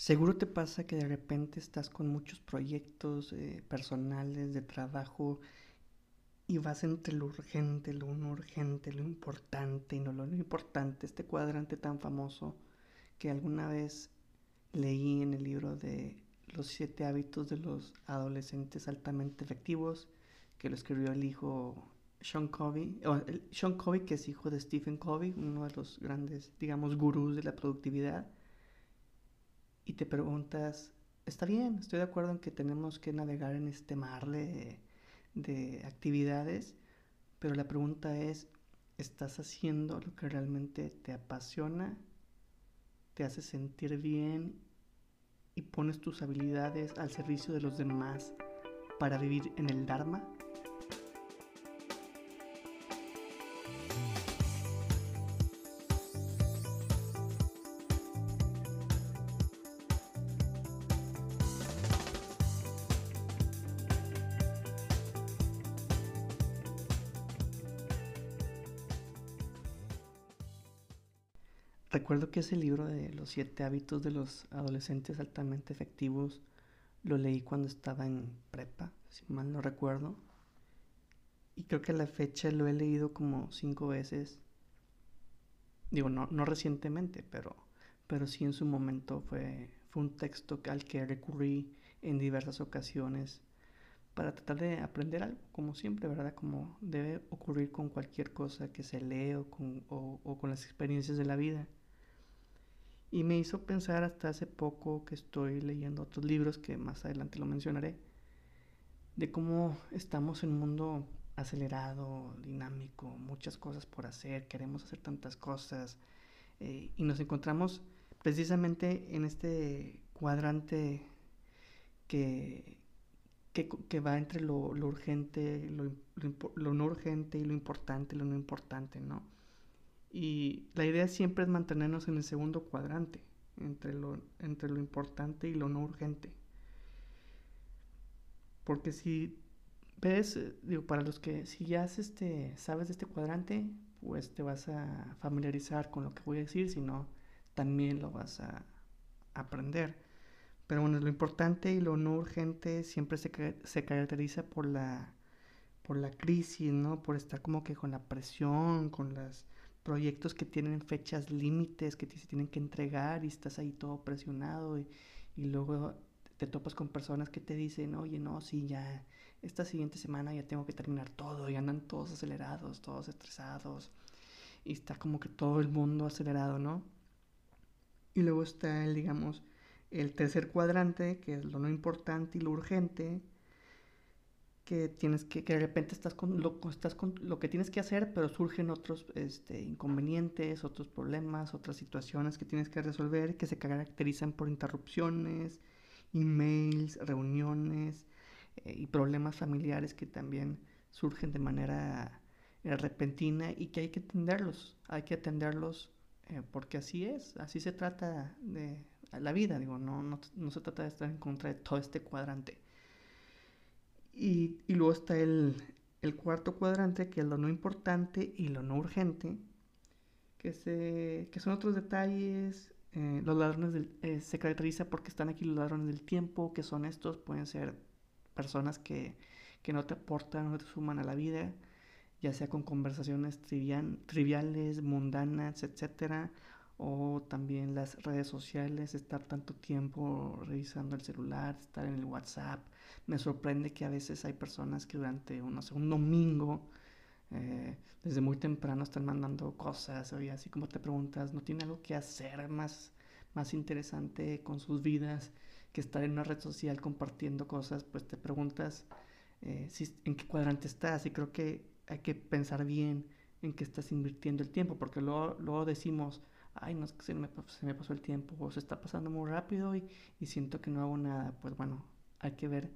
Seguro te pasa que de repente estás con muchos proyectos eh, personales, de trabajo, y vas entre lo urgente, lo no urgente, lo importante y no lo no importante, este cuadrante tan famoso que alguna vez leí en el libro de Los siete hábitos de los adolescentes altamente efectivos, que lo escribió el hijo Sean Covey, Sean Covey que es hijo de Stephen Covey, uno de los grandes, digamos, gurús de la productividad, y te preguntas, está bien, estoy de acuerdo en que tenemos que navegar en este mar de de actividades, pero la pregunta es, ¿estás haciendo lo que realmente te apasiona, te hace sentir bien y pones tus habilidades al servicio de los demás para vivir en el Dharma? Recuerdo que ese libro de los siete hábitos de los adolescentes altamente efectivos lo leí cuando estaba en prepa, si mal no recuerdo. Y creo que a la fecha lo he leído como cinco veces. Digo, no, no recientemente, pero, pero sí en su momento fue, fue un texto al que recurrí en diversas ocasiones para tratar de aprender algo, como siempre, ¿verdad? Como debe ocurrir con cualquier cosa que se lee o con, o con las experiencias de la vida. Y me hizo pensar hasta hace poco que estoy leyendo otros libros que más adelante lo mencionaré, de cómo estamos en un mundo acelerado, dinámico, muchas cosas por hacer, queremos hacer tantas cosas eh, y nos encontramos precisamente en este cuadrante que, que, va entre lo, urgente, lo, lo no urgente y lo importante, lo no importante, ¿no? Y la idea siempre es mantenernos en el segundo cuadrante, entre lo, entre lo importante y lo no urgente. Porque si ves, digo, para los que, si ya este, sabes de este cuadrante, pues te vas a familiarizar con lo que voy a decir, si no, también lo vas a aprender. Pero bueno, lo importante y lo no urgente siempre se, se caracteriza por la, por la crisis, ¿no? Por estar como que con la presión, con las proyectos que tienen fechas límites, que se tienen que entregar y estás ahí todo presionado y, luego te topas con personas que te dicen, oye, no, sí, ya esta siguiente semana ya tengo que terminar todo y andan todos acelerados, todos estresados y está como que todo el mundo acelerado, ¿no? Y luego está el, digamos, el tercer cuadrante, que es lo no importante y lo urgente, que tienes que, que de repente estás con lo, estás con lo que tienes que hacer, pero surgen otros este, inconvenientes, otros problemas, otras situaciones que tienes que resolver que se caracterizan por interrupciones, emails, reuniones eh, y problemas familiares que también surgen de manera eh, repentina y que hay que atenderlos, hay que atenderlos eh, porque así es, así se trata de la vida, digo, no, no, no se trata de estar en contra de todo este cuadrante. Y, luego está el, cuarto cuadrante, que es lo no importante y lo no urgente, que, se, son otros detalles. Eh, los ladrones del, eh, se caracteriza porque están aquí los ladrones del tiempo, que son estos, pueden ser personas que, no te aportan, no te suman a la vida, ya sea con conversaciones triviales, mundanas, etcétera, o también las redes sociales, estar tanto tiempo revisando el celular, estar en el WhatsApp. Me sorprende que a veces hay personas que durante un domingo, eh, desde muy temprano, están mandando cosas, y así como te preguntas, ¿no tiene algo que hacer más, más interesante con sus vidas que estar en una red social compartiendo cosas? Pues te preguntas eh, si, en qué cuadrante estás y creo que hay que pensar bien en qué estás invirtiendo el tiempo, porque luego, luego decimos, ay, no, se me, se me pasó el tiempo, o se está pasando muy rápido y, y siento que no hago nada. Pues bueno, hay que ver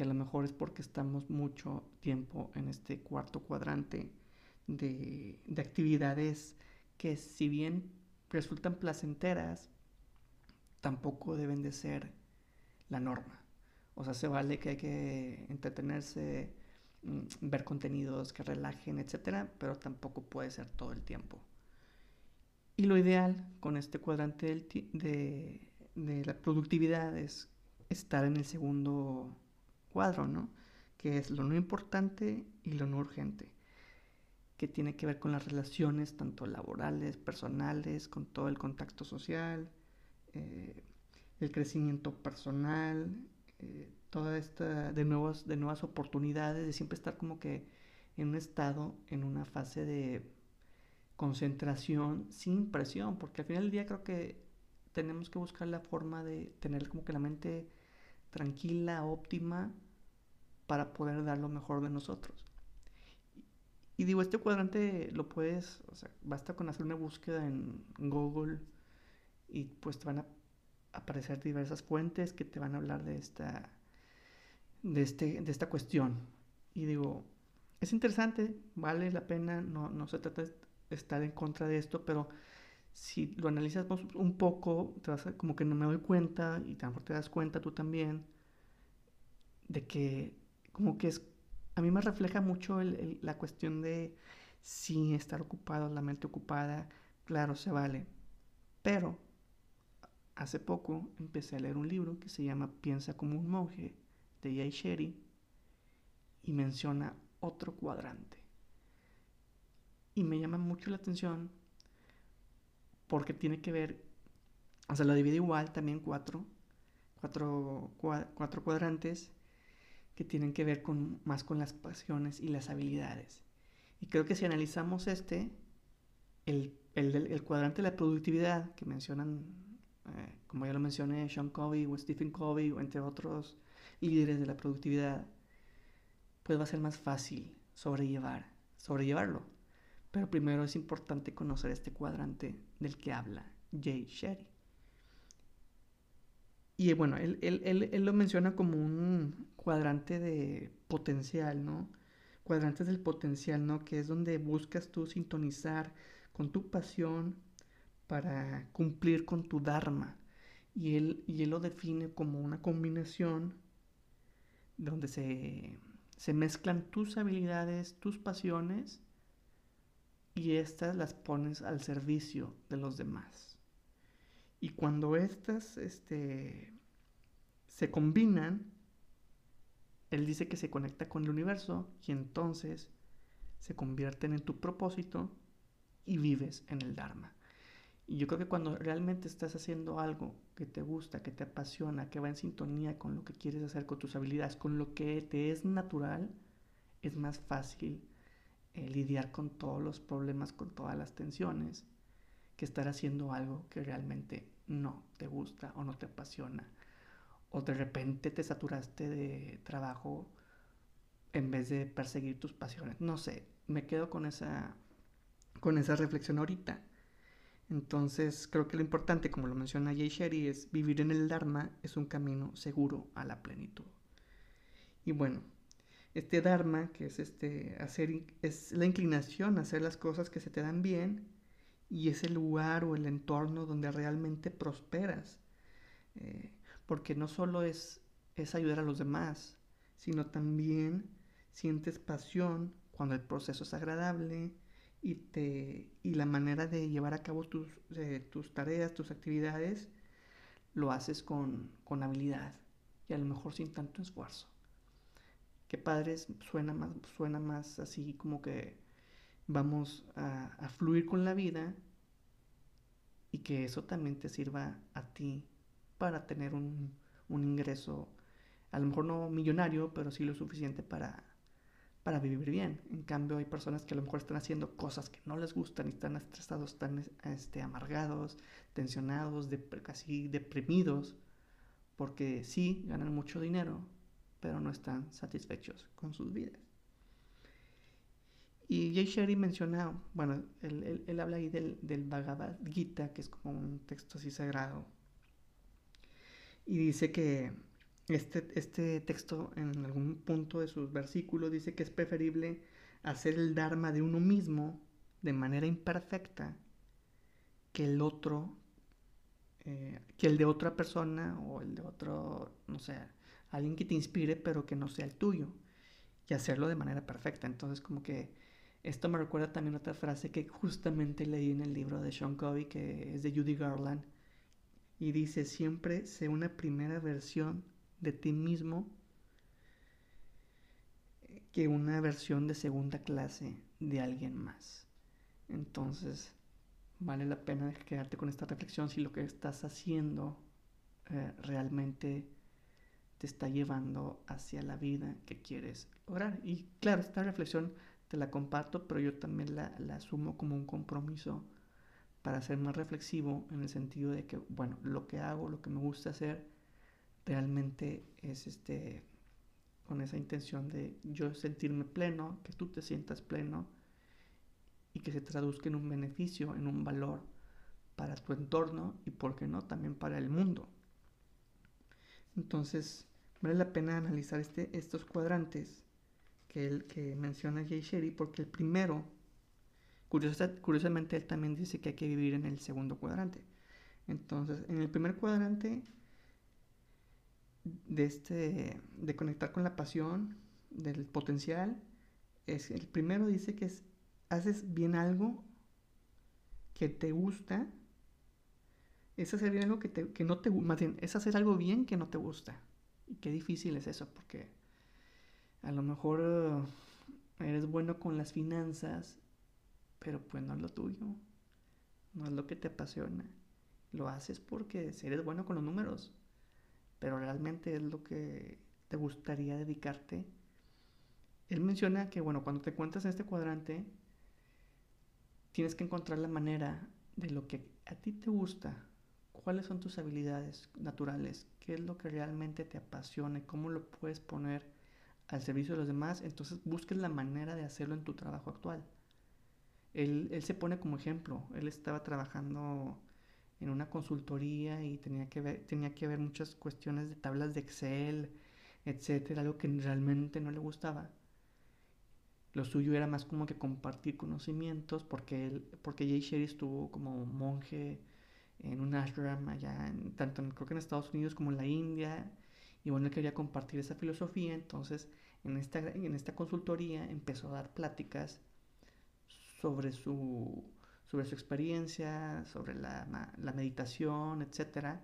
que a lo mejor es porque estamos mucho tiempo en este cuarto cuadrante de, de actividades que si bien resultan placenteras, tampoco deben de ser la norma. O sea, se vale que hay que entretenerse, mm, ver contenidos que relajen, etcétera, pero tampoco puede ser todo el tiempo. Y lo ideal con este cuadrante de, de la productividad es estar en el segundo cuadro, ¿no? Que es lo no importante y lo no urgente, que tiene que ver con las relaciones tanto laborales, personales, con todo el contacto social, eh, el crecimiento personal, eh, toda esta de nuevas, de nuevas oportunidades, de siempre estar como que en un estado, en una fase de concentración sin presión, porque al final del día creo que tenemos que buscar la forma de tener como que la mente tranquila, óptima, para poder dar lo mejor de nosotros. Y, digo, este cuadrante lo puedes, basta con hacer una búsqueda en Google y pues te van a aparecer diversas fuentes que te van a hablar de esta, de este, de esta cuestión. Y digo, es interesante, vale la pena, no, no se trata de estar en contra de esto, pero si lo analizas un poco, te vas como que no me doy cuenta, y mejor te das cuenta tú también, de que como que es, a mí me refleja mucho la cuestión de si estar ocupado, la mente ocupada, claro, se vale, pero hace poco empecé a leer un libro que se llama Piensa como un monje, de Jay Sherry, y menciona otro cuadrante. Y me llama mucho la atención porque tiene que ver, o sea, lo divide igual también cuatro, cuatro, cuatro cuadrantes que tienen que ver con, más con las pasiones y las habilidades. Y creo que si analizamos este, el, el, cuadrante de la productividad que mencionan, eh, como ya lo mencioné, Sean Covey o Stephen Covey, o entre otros líderes de la productividad, pues va a ser más fácil sobrellevar, sobrellevarlo. Pero primero es importante conocer este cuadrante del que habla Jay Sherry. Y bueno, él, él, lo menciona como un cuadrante de potencial, ¿no? Cuadrantes del potencial, ¿no? Que es donde buscas tú sintonizar con tu pasión para cumplir con tu Dharma. Y él, y él lo define como una combinación donde se, se mezclan tus habilidades, tus pasiones y estas las pones al servicio de los demás. Y cuando estas este, se combinan, él dice que se conecta con el universo y entonces se convierten en tu propósito y vives en el Dharma. Y yo creo que cuando realmente estás haciendo algo que te gusta, que te apasiona, que va en sintonía con lo que quieres hacer, con tus habilidades, con lo que te es natural, es más fácil lidiar con todos los problemas, con todas las tensiones, que estar haciendo algo que realmente no te gusta o no te apasiona. O de repente te saturaste de trabajo en vez de perseguir tus pasiones. No sé, me quedo con esa, con esa reflexión ahorita. Entonces creo que lo importante, como lo menciona Jay Sherry, es vivir en el Dharma es un camino seguro a la plenitud. Y bueno, este dharma, que es este hacer es la inclinación a hacer las cosas que se te dan bien y es el lugar o el entorno donde realmente prosperas. Eh, porque no solo es, es ayudar a los demás, sino también sientes pasión cuando el proceso es agradable y, te, y la manera de llevar a cabo tus, eh, tus tareas, tus actividades, lo haces con, con habilidad y a lo mejor sin tanto esfuerzo. Qué padres, suena más, suena más así como que vamos a, fluir con la vida y que eso también te sirva a ti para tener un, ingreso, a lo mejor no millonario, pero sí lo suficiente para, para vivir bien. En cambio, hay personas que a lo mejor están haciendo cosas que no les gustan y están estresados, están este, amargados, tensionados, casi deprimidos, porque sí ganan mucho dinero, pero no están satisfechos con sus vidas. Y Jay Sherry menciona, bueno, él, habla ahí del, del, Bhagavad Gita, que es como un texto así sagrado. Y dice que este, este texto, en algún punto de sus versículos, dice que es preferible hacer el Dharma de uno mismo de manera imperfecta que el otro, eh, que el de otra persona o el de otro, no sé, alguien que te inspire, pero que no sea el tuyo, y hacerlo de manera perfecta. Entonces, como que esto me recuerda también otra frase que justamente leí en el libro de Sean Covey, que es de Judy Garland, Y dice, siempre sé una primera versión de ti mismo que una versión de segunda clase de alguien más. Entonces, vale la pena quedarte con esta reflexión si lo que estás haciendo eh, realmente te está llevando hacia la vida que quieres lograr. Y claro, esta reflexión te la comparto, pero yo también la, la asumo como un compromiso para ser más reflexivo en el sentido de que, bueno, lo que hago, lo que me gusta hacer, realmente es este con esa intención de yo sentirme pleno, que tú te sientas pleno y que se traduzca en un beneficio, en un valor para tu entorno y, por qué no, también para el mundo. Entonces, vale la pena analizar este, estos cuadrantes que, él, que menciona Jay Sherry, porque el primero, curiosamente, él también dice que hay que vivir en el segundo cuadrante. Entonces, en el primer cuadrante de, este, de conectar con la pasión, del potencial, es el primero dice que es, haces bien algo que te gusta, es hacer bien algo que, te, que no te más bien, es hacer algo bien que no te gusta. Y qué difícil es eso, porque a lo mejor uh, eres bueno con las finanzas, pero pues no es lo tuyo, no es lo que te apasiona. Lo haces porque eres bueno con los números, pero realmente es lo que te gustaría dedicarte. Él menciona que, bueno, cuando te cuentas en este cuadrante, tienes que encontrar la manera de lo que a ti te gusta, cuáles son tus habilidades naturales, qué es lo que realmente te apasiona, cómo lo puedes poner al servicio de los demás, entonces busques la manera de hacerlo en tu trabajo actual. Él, él se pone como ejemplo, él estaba trabajando en una consultoría y tenía que ver, tenía que ver muchas cuestiones de tablas de Excel, etcétera, algo que realmente no le gustaba. Lo suyo era más como que compartir conocimientos, porque él, porque Jay Sherry estuvo como monje en un ashram allá, en, tanto en, creo que en Estados Unidos como en la India, y bueno, él quería compartir esa filosofía, entonces en esta, en esta consultoría empezó a dar pláticas sobre su sobre su experiencia, sobre la, meditación, etc.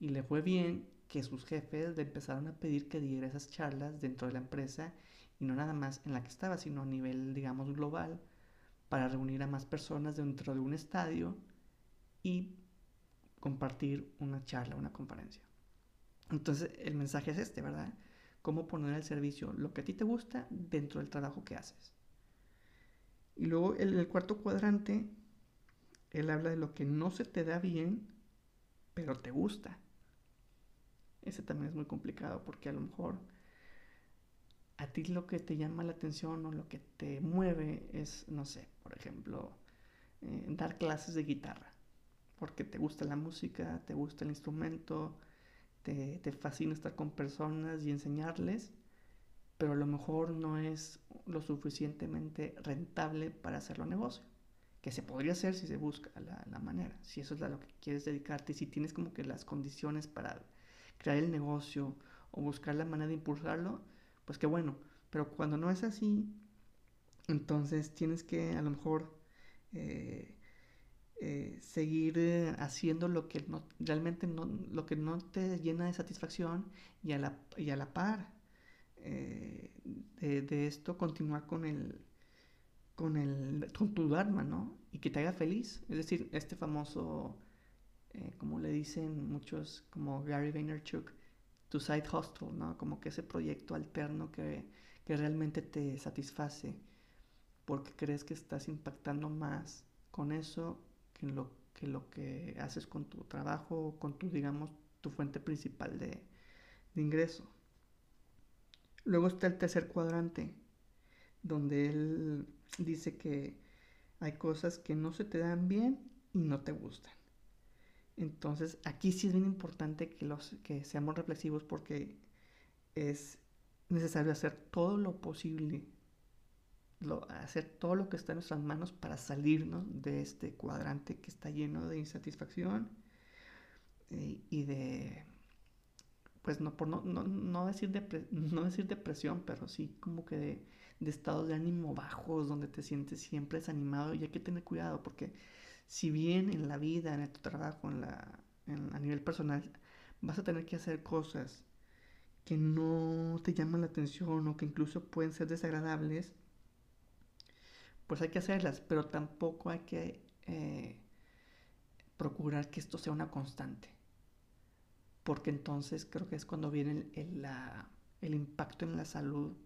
Y le fue bien que sus jefes le empezaron a pedir que diera esas charlas dentro de la empresa y no nada más en la que estaba, sino a nivel, digamos, global, para reunir a más personas dentro de un estadio y compartir una charla, una conferencia. Entonces, el mensaje es este, ¿verdad? Cómo poner al servicio lo que a ti te gusta dentro del trabajo que haces. Y luego en el cuarto cuadrante, él habla de lo que no se te da bien, pero te gusta. Ese también es muy complicado porque a lo mejor a ti lo que te llama la atención o lo que te mueve es, no sé, por ejemplo, eh, dar clases de guitarra. Porque te gusta la música, te gusta el instrumento, te, te fascina estar con personas y enseñarles pero a lo mejor no es lo suficientemente rentable para hacerlo negocio. Que se podría hacer si se busca la, manera, si eso es a lo que quieres dedicarte, si tienes como que las condiciones para crear el negocio o buscar la manera de impulsarlo, pues qué bueno. Pero cuando no es así, entonces tienes que a lo mejor eh, eh, seguir eh, haciendo lo que no, realmente no, lo que no te llena de satisfacción y a la, y a la par eh, de, esto continuar con el, con el, con tu Dharma, ¿no? Y que te haga feliz. Es decir, este famoso, como le dicen muchos, como Gary Vaynerchuk, tu side hustle, ¿no? Como que ese proyecto alterno que, que realmente te satisface porque crees que estás impactando más con eso que lo que, lo que haces con tu trabajo, con tu, digamos, tu fuente principal de, ingreso. Luego está el tercer cuadrante, donde él dice que hay cosas que no se te dan bien y no te gustan. Entonces, aquí sí es bien importante que, los, que seamos reflexivos porque es necesario hacer todo lo posible, hacer todo lo que está en nuestras manos para salirnos de este cuadrante que está lleno de insatisfacción eh, y de pues no, por no, no, decir, no decir depresión, pero sí como que de, de, estados de ánimo bajos, donde te sientes siempre desanimado y hay que tener cuidado porque si bien en la vida, en tu trabajo, en, la, a nivel personal, vas a tener que hacer cosas que no te llaman la atención o que incluso pueden ser desagradables, pues hay que hacerlas, pero tampoco hay que eh, procurar que esto sea una constante, porque entonces creo que es cuando viene el, el impacto en la salud,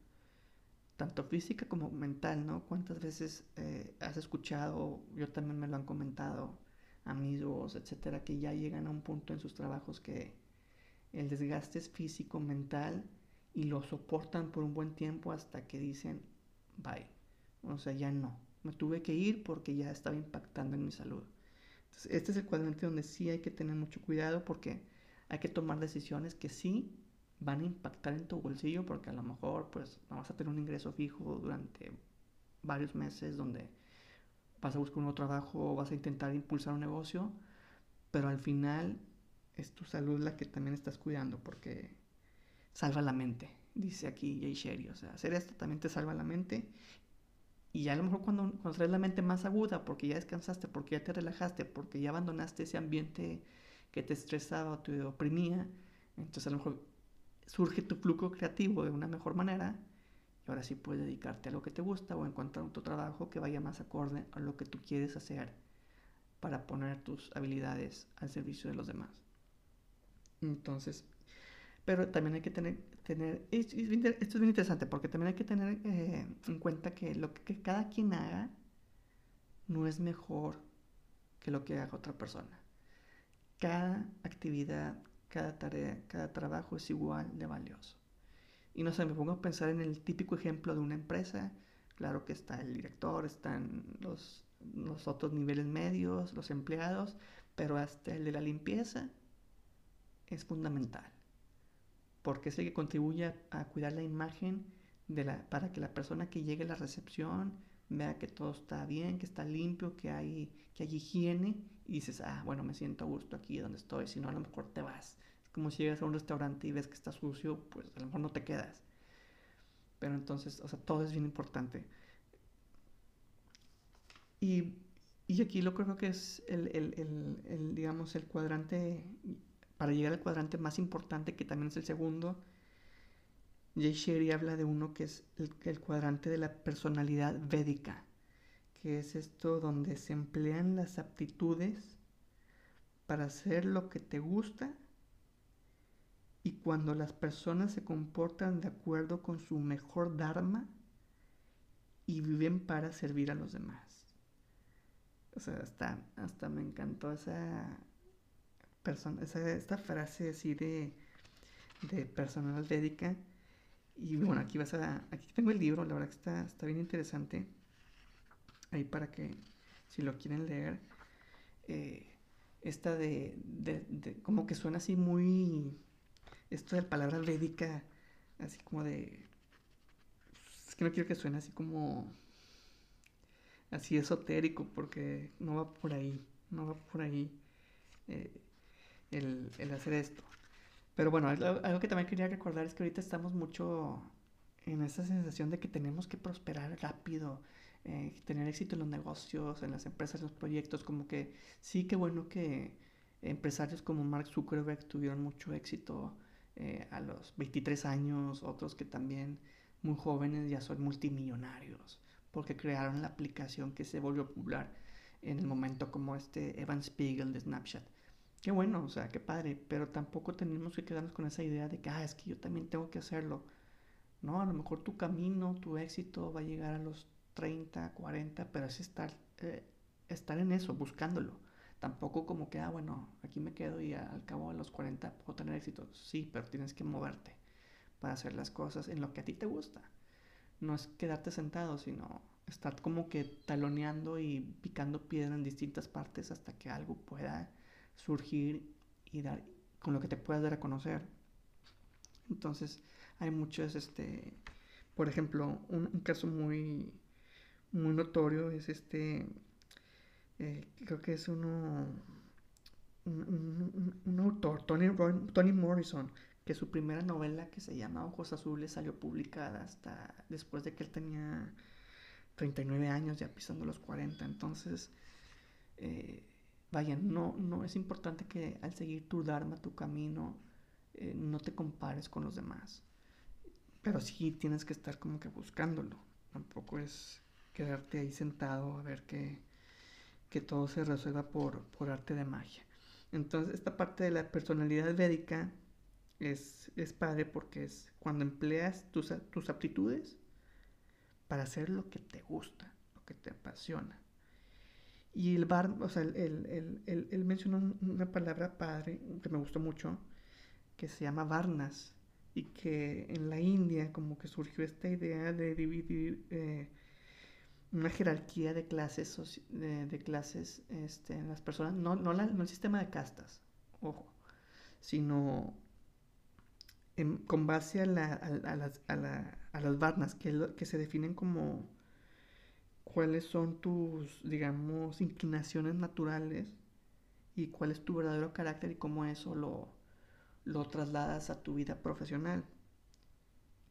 tanto física como mental, ¿no? ¿Cuántas veces eh, has escuchado, yo también me lo han comentado, amigos, etcétera, que ya llegan a un punto en sus trabajos que el desgaste es físico, mental, y lo soportan por un buen tiempo hasta que dicen, bye. O sea, ya no. Me tuve que ir porque ya estaba impactando en mi salud. Entonces, este es el cuadrante donde sí hay que tener mucho cuidado porque hay que tomar decisiones que sí van a impactar en tu bolsillo porque a lo mejor pues no vas a tener un ingreso fijo durante varios meses donde vas a buscar un nuevo trabajo vas a intentar impulsar un negocio, pero al final es tu salud la que también estás cuidando porque salva la mente, dice aquí Jay Sherry. O sea, hacer esto también te salva la mente. Y ya a lo mejor cuando, cuando traes la mente más aguda, porque ya descansaste, porque ya te relajaste, porque ya abandonaste ese ambiente que te estresaba o te oprimía, entonces a lo mejor surge tu flujo creativo de una mejor manera y ahora sí puedes dedicarte a lo que te gusta o encontrar otro trabajo que vaya más acorde a lo que tú quieres hacer para poner tus habilidades al servicio de los demás. Entonces, pero también hay que tener, tener esto es bien interesante porque también hay que tener eh, en cuenta que lo que cada quien haga no es mejor que lo que haga otra persona. Cada actividad, cada tarea, cada trabajo es igual de valioso. Y no sé, me pongo a pensar en el típico ejemplo de una empresa. Claro que está el director, están los, los otros niveles medios, los empleados, pero hasta el de la limpieza es fundamental, porque es el que contribuye a, cuidar la imagen de la, para que la persona que llegue a la recepción vea que todo está bien, que está limpio, que hay, que hay higiene y dices, ah, bueno, me siento a gusto aquí donde estoy, si no a lo mejor te vas. Es como si llegas a un restaurante y ves que está sucio, pues a lo mejor no te quedas. Pero entonces, o sea, todo es bien importante. Y, y aquí lo creo que es el, el, el, el digamos, el cuadrante para llegar al cuadrante más importante, que también es el segundo, Jay Sherry habla de uno que es el, cuadrante de la personalidad védica, que es esto donde se emplean las aptitudes para hacer lo que te gusta y cuando las personas se comportan de acuerdo con su mejor dharma y viven para servir a los demás. O sea, hasta, hasta me encantó esa, persona, esta frase así de, de personal védica. Y bueno, aquí vas a. Aquí tengo el libro, la verdad que está, está bien interesante. Ahí para que, si lo quieren leer. Eh, esta de, de, Como que suena así muy. Esto de la palabra védica, así como de. Es que no quiero que suene así como. Así esotérico, porque no va por ahí. No va por ahí. Eh, el, hacer esto. Pero bueno, algo, que también quería recordar es que ahorita estamos mucho en esa sensación de que tenemos que prosperar rápido, eh, tener éxito en los negocios, en las empresas, en los proyectos, como que sí que bueno que empresarios como Mark Zuckerberg tuvieron mucho éxito eh, a los 23 años, otros que también muy jóvenes ya son multimillonarios, porque crearon la aplicación que se volvió popular en el momento como este Evan Spiegel de Snapchat. Qué bueno, o sea, qué padre, pero tampoco tenemos que quedarnos con esa idea de que, ah, es que yo también tengo que hacerlo. No, a lo mejor tu camino, tu éxito va a llegar a los 30, 40, pero es estar, eh, estar en eso, buscándolo. Tampoco como que, ah, bueno, aquí me quedo y al cabo de los 40 puedo tener éxito. Sí, pero tienes que moverte para hacer las cosas en lo que a ti te gusta. No es quedarte sentado, sino estar como que taloneando y picando piedra en distintas partes hasta que algo pueda surgir y dar con lo que te puedas dar a conocer. Entonces, hay muchos, este, por ejemplo, un, caso muy, muy notorio es este, eh, creo que es uno, un, autor, Tony, Tony Morrison, que su primera novela que se llama Ojos Azules salió publicada hasta después de que él tenía 39 años, ya pisando los 40. Entonces, eh, vaya, no, no es importante que al seguir tu Dharma, tu camino, eh, no te compares con los demás. Pero sí tienes que estar como que buscándolo. Tampoco es quedarte ahí sentado a ver que, que todo se resuelva por, por arte de magia. Entonces, esta parte de la personalidad védica es, es padre porque es cuando empleas tus, tus aptitudes para hacer lo que te gusta, lo que te apasiona. Y el bar, o sea, él, mencionó una palabra padre que me gustó mucho, que se llama Varnas, y que en la India como que surgió esta idea de dividir eh, una jerarquía de clases, de, clases este, en las personas, no, no, el sistema de castas, ojo, sino con base a, las, a, las varnas, que, que se definen como cuáles son tus, digamos, inclinaciones naturales y cuál es tu verdadero carácter y cómo eso lo, lo trasladas a tu vida profesional.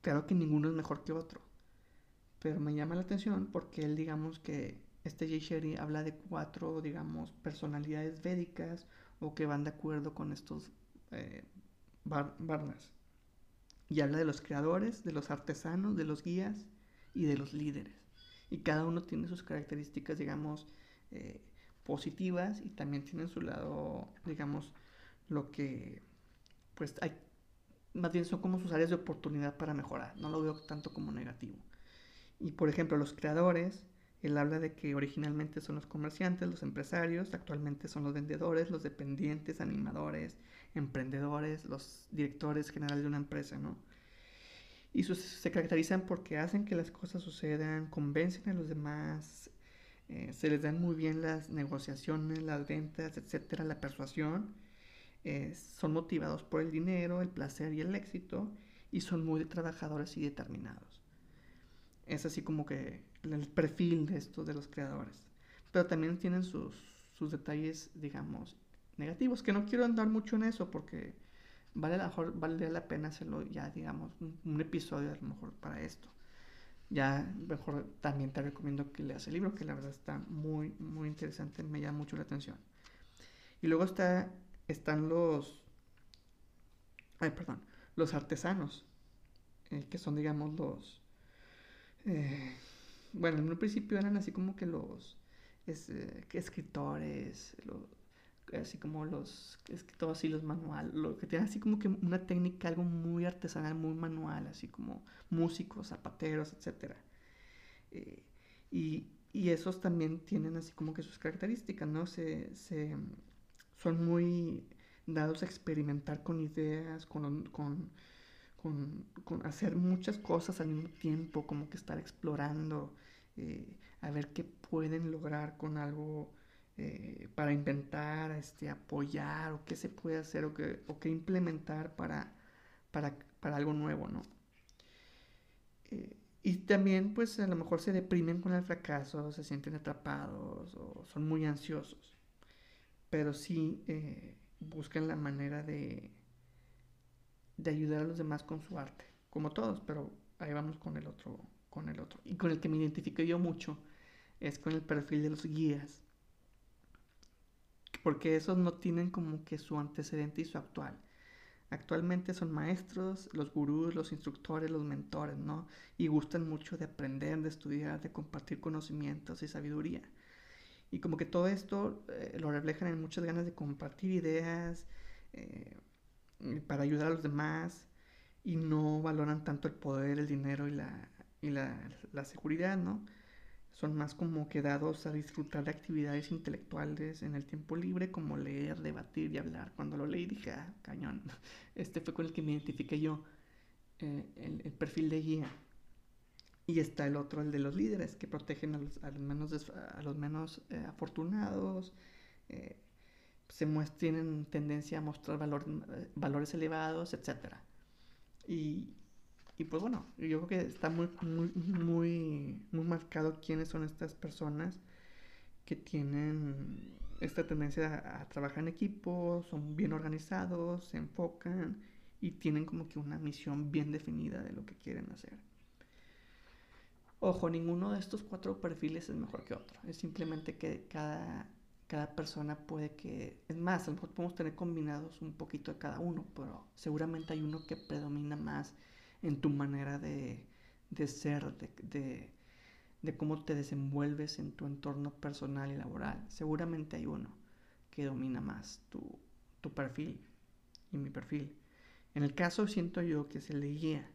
Claro que ninguno es mejor que otro, pero me llama la atención porque él, digamos que este Jay Sherry habla de cuatro, digamos, personalidades védicas o que van de acuerdo con estos eh, varnas. Y habla de los creadores, de los artesanos, de los guías y de los líderes. Y cada uno tiene sus características, digamos, eh, positivas y también tiene su lado, digamos, lo que, pues hay, más bien son como sus áreas de oportunidad para mejorar. No lo veo tanto como negativo. Y por ejemplo, los creadores, él habla de que originalmente son los comerciantes, los empresarios, actualmente son los vendedores, los dependientes, animadores, emprendedores, los directores generales de una empresa, ¿no? Y se caracterizan porque hacen que las cosas sucedan, convencen a los demás, eh, se les dan muy bien las negociaciones, las ventas, etcétera, la persuasión. Eh, son motivados por el dinero, el placer y el éxito y son muy trabajadores y determinados. Es así como que el perfil de estos de los creadores. Pero también tienen sus, sus detalles, digamos, negativos, que no quiero andar mucho en eso porque vale, la vale la pena hacerlo ya, digamos, un, episodio a lo mejor para esto. Ya mejor también te recomiendo que leas el libro, que la verdad está muy, muy interesante, me llama mucho la atención. Y luego está, están los, ay, perdón, los artesanos, eh, que son, digamos, los, eh, bueno, en un principio eran así como que los eh, escritores, los así como los, es que todo así los manual, lo que tienen así como que una técnica, algo muy artesanal, muy manual, así como músicos, zapateros, etc. Eh, y, y, esos también tienen así como que sus características, ¿no? Se, se son muy dados a experimentar con ideas, con, con, con, con, hacer muchas cosas al mismo tiempo, como que estar explorando, eh, a ver qué pueden lograr con algo eh, para inventar, este, apoyar o qué se puede hacer o qué, o qué implementar para, para, para, algo nuevo, ¿no? Eh, y también pues a lo mejor se deprimen con el fracaso, se sienten atrapados o son muy ansiosos, pero sí eh, buscan la manera de, de ayudar a los demás con su arte, como todos, pero ahí vamos con el otro, con el otro. Y con el que me identifico yo mucho es con el perfil de los guías porque esos no tienen como que su antecedente y su actual. Actualmente son maestros, los gurús, los instructores, los mentores, ¿no? Y gustan mucho de aprender, de estudiar, de compartir conocimientos y sabiduría. Y como que todo esto eh, lo reflejan en muchas ganas de compartir ideas eh, para ayudar a los demás y no valoran tanto el poder, el dinero y la, y la, la seguridad, ¿no? Son más como quedados a disfrutar de actividades intelectuales en el tiempo libre, como leer, debatir y hablar. Cuando lo leí dije, ah, cañón, este fue con el que me identifiqué yo, eh, el, perfil de guía. Y está el otro, el de los líderes, que protegen a los, a los menos, a los menos eh, afortunados, eh, se tienen tendencia a mostrar valor, valores elevados, etc. Y, y pues bueno, yo creo que está muy, muy, muy, muy marcado quiénes son estas personas que tienen esta tendencia a, trabajar en equipo, son bien organizados, se enfocan y tienen como que una misión bien definida de lo que quieren hacer. Ojo, ninguno de estos cuatro perfiles es mejor que otro. Es simplemente que cada, cada persona puede que, es más, a lo mejor podemos tener combinados un poquito de cada uno, pero seguramente hay uno que predomina más en tu manera de, de ser, de, de, cómo te desenvuelves en tu entorno personal y laboral. Seguramente hay uno que domina más tu, tu perfil y mi perfil. En el caso siento yo que se le guía,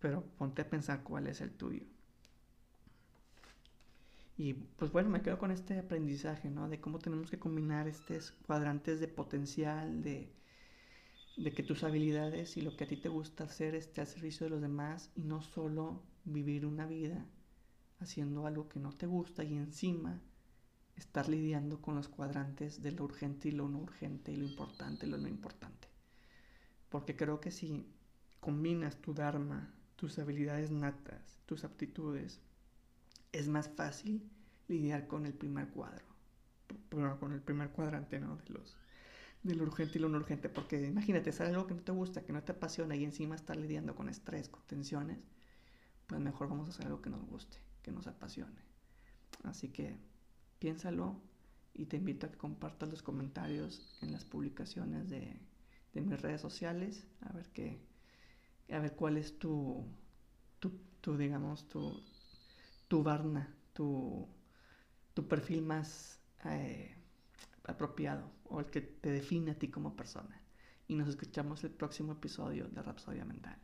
pero ponte a pensar cuál es el tuyo. Y pues bueno, me quedo con este aprendizaje, ¿no? De cómo tenemos que combinar estos cuadrantes de potencial, de, de que tus habilidades y lo que a ti te gusta hacer esté al servicio de los demás y no solo vivir una vida haciendo algo que no te gusta y encima estar lidiando con los cuadrantes de lo urgente y lo no urgente y lo importante y lo no importante. Porque creo que si combinas tu Dharma, tus habilidades natas, tus aptitudes, es más fácil lidiar con el primer cuadro, con el primer cuadrante, ¿no? De los de lo urgente y lo no urgente, porque imagínate, es algo que no te gusta, que no te apasiona y encima estar lidiando con estrés, con tensiones, pues mejor vamos a hacer algo que nos guste, que nos apasione. Así que piénsalo y te invito a que compartas los comentarios en las publicaciones de, de mis redes sociales, a ver qué, a ver cuál es tu, tu, tu digamos, tu, tu Varna, tu, tu perfil más eh, apropiado o el que te define a ti como persona. Y nos escuchamos el próximo episodio de Rapsodia Mental.